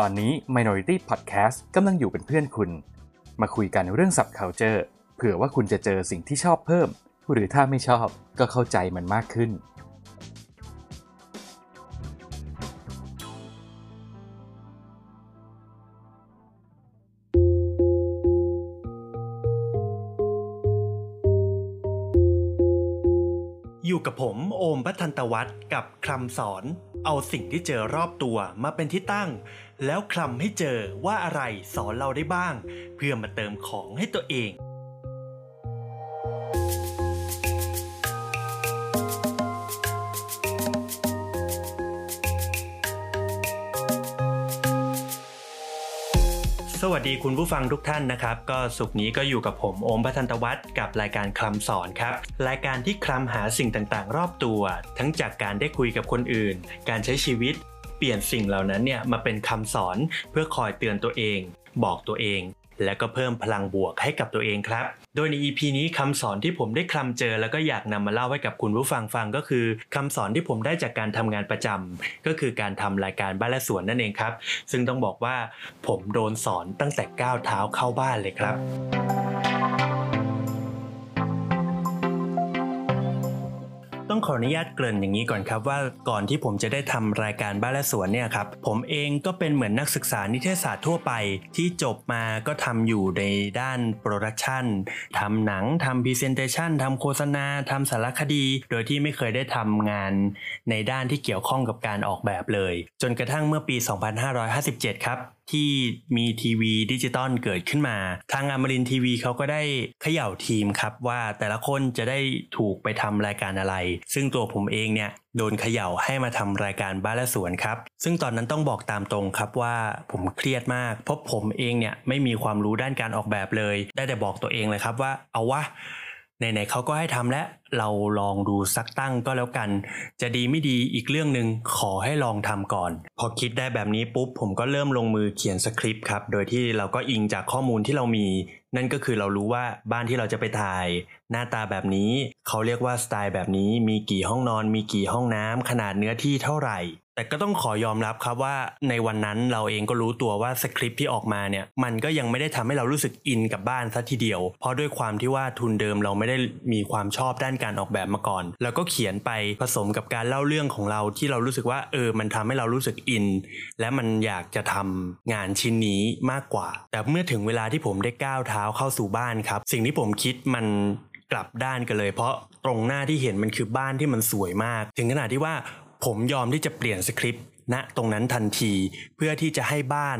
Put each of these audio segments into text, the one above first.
ตอนนี้ Minority Podcast กำลังอยู่เป็นเพื่อนคุณ มาคุยกันเรื่อง subculture เผื่อว่าคุณจะเจอสิ่งที่ชอบเพิ่ม หรือถ้าไม่ชอบก็เข้าใจมันมากขึ้น อยู่กับผมโอมพัทันตวัฒน์กับคำสอน เอาสิ่งที่เจอรอบตัวมาเป็นที่ตั้ง แล้วคลำให้เจอว่าอะไรสอนเราได้บ้าง เพื่อมาเติมของให้ตัวเอง วัสดีคุณผู้ฟังทุกท่านนะครับ ก็สุกนี้ก็อยู่กับผมโอมพัทันตวัฒน์กับรายการคลำสอนครับ รายการที่คลำหาสิ่งต่างๆ รอบตัว ทั้งจากการได้คุยกับคนอื่น การใช้ชีวิต เปลี่ยนสิ่งเหล่านั้นเนี่ยมาเป็นคำสอนเพื่อคอยเตือนตัวเอง บอกตัวเอง และก็เพิ่มพลังบวกให้กับตัวเองครับ โดยใน EP นี้คำสอนที่ผมได้คลำเจอ แล้วก็อยากนำมาเล่าให้กับคุณผู้ฟังฟังก็คือคำสอนที่ผมได้จากการทำงานประจำก็คือการทำรายการบ้านและสวนนั่นเองครับ ซึ่งต้องบอกว่าผมโดนสอนตั้งแต่ก้าวเท้าเข้าบ้านเลยครับ ขออนุญาตเกริ่นอย่างนี้ก่อนครับว่าก่อนที่ผมจะได้ทำรายการบ้านและสวนเนี่ยครับผมเองก็เป็นเหมือนนักศึกษานิเทศศาสตร์ทั่วไป ที่จบมาก็ทำอยู่ในด้าน production ทำหนังทำ presentation ทำโฆษณาทำสารคดี โดยที่ไม่เคยได้ทำงานในด้านที่เกี่ยวข้องกับการออกแบบเลย จนกระทั่งเมื่อปี 2557 ครับ ที่มีทีวีดิจิตอลเกิดขึ้นมา ทางอมรินทร์ทีวีเขาก็ได้เขย่าทีมครับว่าแต่ละคนจะได้ถูกไปทำรายการอะไร ซึ่งตัวผมเองเนี่ยโดนเขย่าให้มาทำรายการบ้านและสวนครับ ซึ่งตอนนั้นต้องบอกตามตรงครับว่าผมเครียดมากเพราะผมเองเนี่ยไม่มีความรู้ด้านการออกแบบเลย ได้แต่บอกตัวเองเลยครับว่าเอาวะ ไหนๆเขาก็ให้ทำแล้วเราลองดูสักตั้งก็แล้วกัน จะดีไม่ดีอีกเรื่องหนึ่งขอให้ลองทำก่อน พอคิดได้แบบนี้ปุ๊บผมก็เริ่มลงมือเขียนสคริปต์ครับโดยที่เราก็อิงจากข้อมูลที่เรามี นั่นก็คือเรารู้ว่าบ้านที่เราจะไปถ่าย หน้าตาแบบนี้เขาเรียกว่าสไตล์แบบนี้มีกี่ห้องนอน มีกี่ห้องน้ำขนาดเนื้อที่เท่าไหร่ แต่ก็ต้องขอยอมรับครับว่าในวันนั้นเราเองก็รู้ตัวว่าสคริปต์ที่ออกมาเนี่ยมันก็ยังไม่ได้ทำให้เรารู้สึกอินกับบ้านซะทีเดียว เพราะด้วยความที่ว่าทุนเดิมเราไม่ได้มีความชอบด้านการออกแบบมาก่อน แล้วก็เขียนไปผสมกับการเล่าเรื่องของเราที่เรารู้สึกว่าเออมันทำให้เรารู้สึกอิน และมันอยากจะทำงานชิ้นนี้มากกว่า แต่เมื่อถึงเวลาที่ผมได้ก้าวเท้าเข้าสู่บ้านครับ สิ่งที่ผมคิดมันกลับด้านกันเลย เพราะตรงหน้าที่เห็นมันคือบ้านที่มันสวยมาก ถึงขนาดที่ว่า ผมยอมที่จะเปลี่ยนสคริปต์ณตรงนั้นทันทีเพื่อที่จะให้บ้าน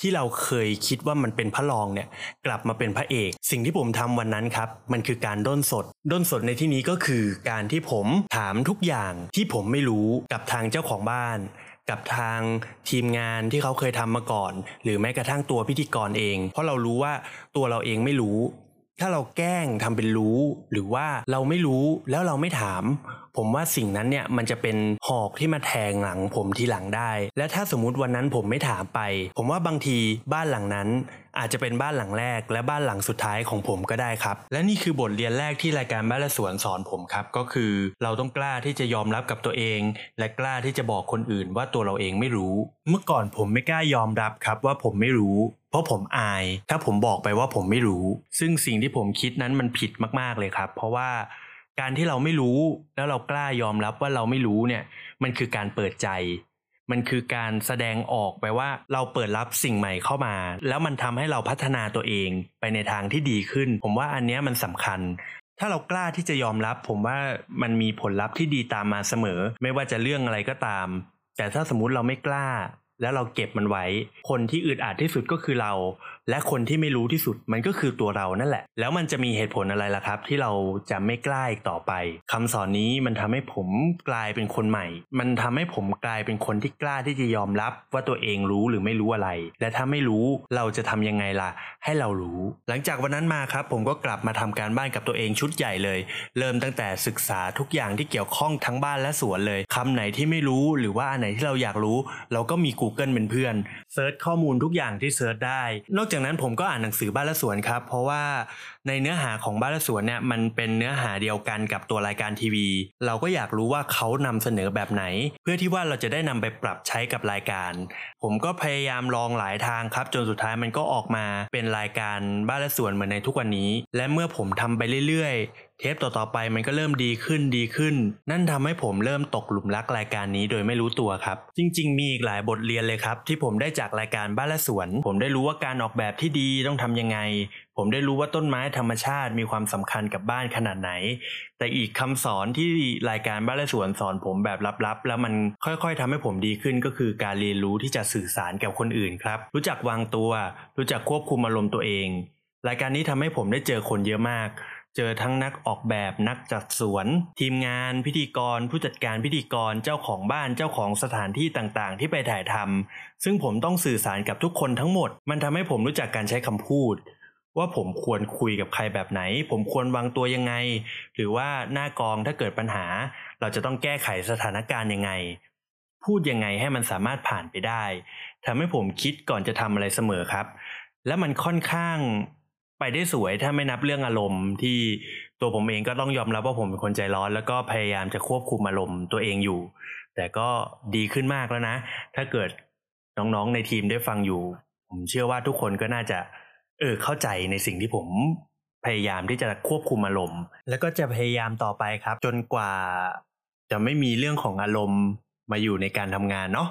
ที่เราเคยคิดว่ามันเป็นพระรองเนี่ยกลับมาเป็นพระเอก สิ่งที่ผมทำวันนั้นครับ มันคือการด้นสด ด้นสดในที่นี้ก็คือการที่ผมถามทุกอย่างที่ผมไม่รู้กับทางเจ้าของบ้าน กับทางทีมงานที่เขาเคยทำมาก่อน หรือแม้กระทั่งตัวพิธีกรเอง เพราะเรารู้ว่าตัวเราเองไม่รู้ ถ้าเราแกล้งทำเป็นรู้หรือว่าเราไม่รู้แล้วเราไม่ถาม ผมว่าสิ่งนั้นเนี่ยมันจะเป็นหอกที่มาแทงหลังผมทีหลังได้ และถ้าสมมุติวันนั้นผมไม่ถามไป ผมว่าบางทีบ้านหลังนั้น อาจจะเป็นบ้านหลังแรก และบ้านหลังสุดท้ายของผมก็ได้ครับ และนี่คือบทเรียนแรกที่รายการบ้านและสวนสอนผมครับ ก็คือเราต้องกล้าที่จะยอมรับกับตัวเอง และกล้าที่จะบอกคนอื่นว่าตัวเราเองไม่รู้ เมื่อก่อนผมไม่กล้ายอมรับครับว่าผมไม่รู้ เพราะผมอาย ถ้าผมบอกไปว่าผมไม่รู้ ซึ่งสิ่งที่ผมคิดนั้นมันผิดมากๆเลยครับ เพราะว่าการที่เราไม่รู้แล้วเรากล้ายอมรับว่าเราไม่รู้เนี่ย มันคือการเปิดใจ มันคือการแสดงออกไปว่าเราเปิดรับสิ่งใหม่เข้ามา แล้วมันทำให้เราพัฒนาตัวเองไปในทางที่ดีขึ้น ผมว่าอันนี้มันสำคัญ ถ้าเรากล้าที่จะยอมรับ ผมว่ามันมีผลลัพธ์ที่ดีตามมาเสมอ ไม่ว่าจะเรื่องอะไรก็ตาม แต่ถ้าสมมุติเราไม่กล้า แล้วเราเก็บมันไว้ คนที่อึดอัดที่สุดก็คือเรา และคนที่ไม่รู้ที่สุดมันก็คือตัวเรานั่นแหละ แล้วมันจะมีเหตุผลอะไรล่ะครับ ที่เราจะไม่กล้าอีกต่อไปคำสอนนี้มันทำให้ผมกลายเป็นคนใหม่ มันทำให้ผมกลายเป็นคนที่กล้าที่จะยอมรับว่าตัวเองรู้หรือไม่รู้อะไร และถ้าไม่รู้เราจะทำยังไงล่ะ ให้เรารู้ หลังจากวันนั้นมาครับ ผมก็กลับมาทำการบ้านกับตัวเองชุดใหญ่เลย เริ่มตั้งแต่ศึกษาทุกอย่างที่เกี่ยวข้องทั้งบ้านและสวนเลยคำไหนที่ไม่รู้หรือว่าอันไหนที่เราอยากรู้ เราก็มี Google Google เป็นเพื่อน search ข้อมูลทุกอย่างที่ search ได้ นอกจากนั้นผมก็อ่านหนังสือบ้านและสวนครับ เพราะว่าในเนื้อหาของบ้านและสวนเนี่ยมันเป็นเนื้อหาเดียวกันกับตัวรายการทีวี เราก็อยากรู้ว่าเขานำเสนอแบบไหน เพื่อที่ว่าเราจะได้นำไปปรับใช้กับรายการ ผมก็พยายามลองหลายทางครับ จนสุดท้ายมันก็ออกมาเป็นรายการบ้านและสวนเหมือนในทุกวันนี้ และเมื่อผมทำไปเรื่อยเทปต่อๆไปมันก็เริ่มดีขึ้นดีขึ้น นั่นทำให้ผมเริ่มตกหลุมรักรายการนี้โดยไม่รู้ตัวครับ จริง ๆ มีอีกหลายบทเรียนเลยครับ ที่ผมได้จากรายการบ้านและสวน ผมได้รู้ว่าการออกแบบที่ดีต้องทำยังไง ผมได้รู้ว่าต้นไม้ธรรมชาติมีความสำคัญกับบ้านขนาดไหน แต่อีกคำสอนที่รายการบ้านและสวนสอนผมแบบลับๆ แล้วมันค่อยๆทำให้ผมดีขึ้นก็คือการเรียนรู้ที่จะสื่อสารกับคนอื่นครับ รู้จักวางตัว รู้จักควบคุมอารมณ์ตัวเอง รายการนี้ทำให้ผมได้เจอคนเยอะมาก เจอทั้งนักออกแบบนักจัดสวน ทีมงานพิธีกร ผู้จัดการพิธีกรเจ้าของบ้านเจ้าของสถานที่ต่างๆ ที่ไปถ่ายทำซึ่งผมต้องสื่อสารกับทุกคนทั้งหมด มันทำให้ผมรู้จักการใช้คำพูด ว่าผมควรคุยกับใครแบบไหน ผมควรวางตัวยังไง หรือว่าหน้ากองถ้าเกิดปัญหา เราจะต้องแก้ไขสถานการณ์ยังไง พูดยังไงให้มันสามารถผ่านไปได้ทำให้ผมคิดก่อนจะทำอะไรเสมอครับ และมันค่อนข้าง ไปได้สวยถ้าไม่นับเรื่องอารมณ์ที่ตัวผมเองก็ต้องยอมรับว่าผมเป็นคนใจร้อน แล้วก็พยายามจะควบคุมอารมณ์ตัวเองอยู่ แต่ก็ดีขึ้นมากแล้วนะ ถ้าเกิดน้องๆในทีมได้ฟังอยู่ ผมเชื่อว่าทุกคนก็น่าจะ เออเข้าใจในสิ่งที่ผมพยายามที่จะควบคุมอารมณ์ แล้วก็จะพยายามต่อไปครับ จนกว่า จะไม่มีเรื่องของอารมณ์มาอยู่ในการทำงานเนาะ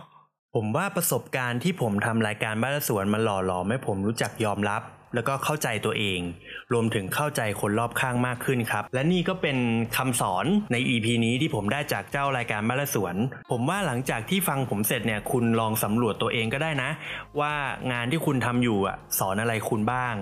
ผมว่าประสบการณ์ที่ผมทำรายการบ้านสวนมันหล่อหลอมให้ผมรู้จักยอมรับ แล้วก็เข้าใจตัวเอง รวมถึงเข้าใจคนรอบข้างมากขึ้นครับ และนี่ก็เป็นคำสอนใน EP นี้ที่ผมได้จากเจ้ารายการบ้านละสวน ผมว่าหลังจากที่ฟังผมเสร็จเนี่ยคุณลองสำรวจตัวเองก็ได้นะ ว่างานที่คุณทำอยู่อะสอนอะไรคุณบ้าง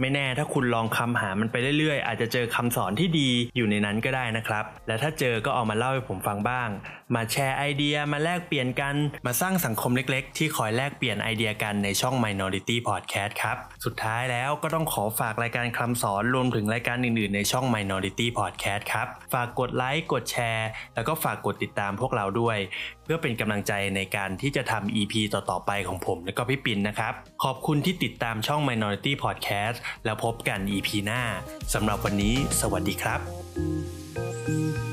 ไม่แน่ถ้าคุณลองคำหามันไปเรื่อยๆ อาจจะเจอคำสอนที่ดีอยู่ในนั้นก็ได้นะครับ และถ้าเจอก็เอามาเล่าให้ผมฟังบ้าง มาแชร์ไอเดียมาแลกเปลี่ยนกัน มาสร้างสังคมเล็กๆ ที่คอยแลกเปลี่ยนไอเดียกันในช่อง Minority Podcast ครับ สุดท้ายแล้วก็ต้องขอฝากรายการคำสอนรวมถึงรายการอื่นๆ ในช่อง Minority Podcast ครับ ฝากกดไลค์กดแชร์ แล้วก็ฝากกดติดตามพวกเราด้วยเพื่อเป็นกำลังใจในการที่จะทำ EP ต่อๆไปของผมและก็พี่ปินนะครับ ขอบคุณที่ติดตามช่อง Minority Podcast แล้วพบกัน EP หน้าสำหรับวันนี้ สวัสดีครับ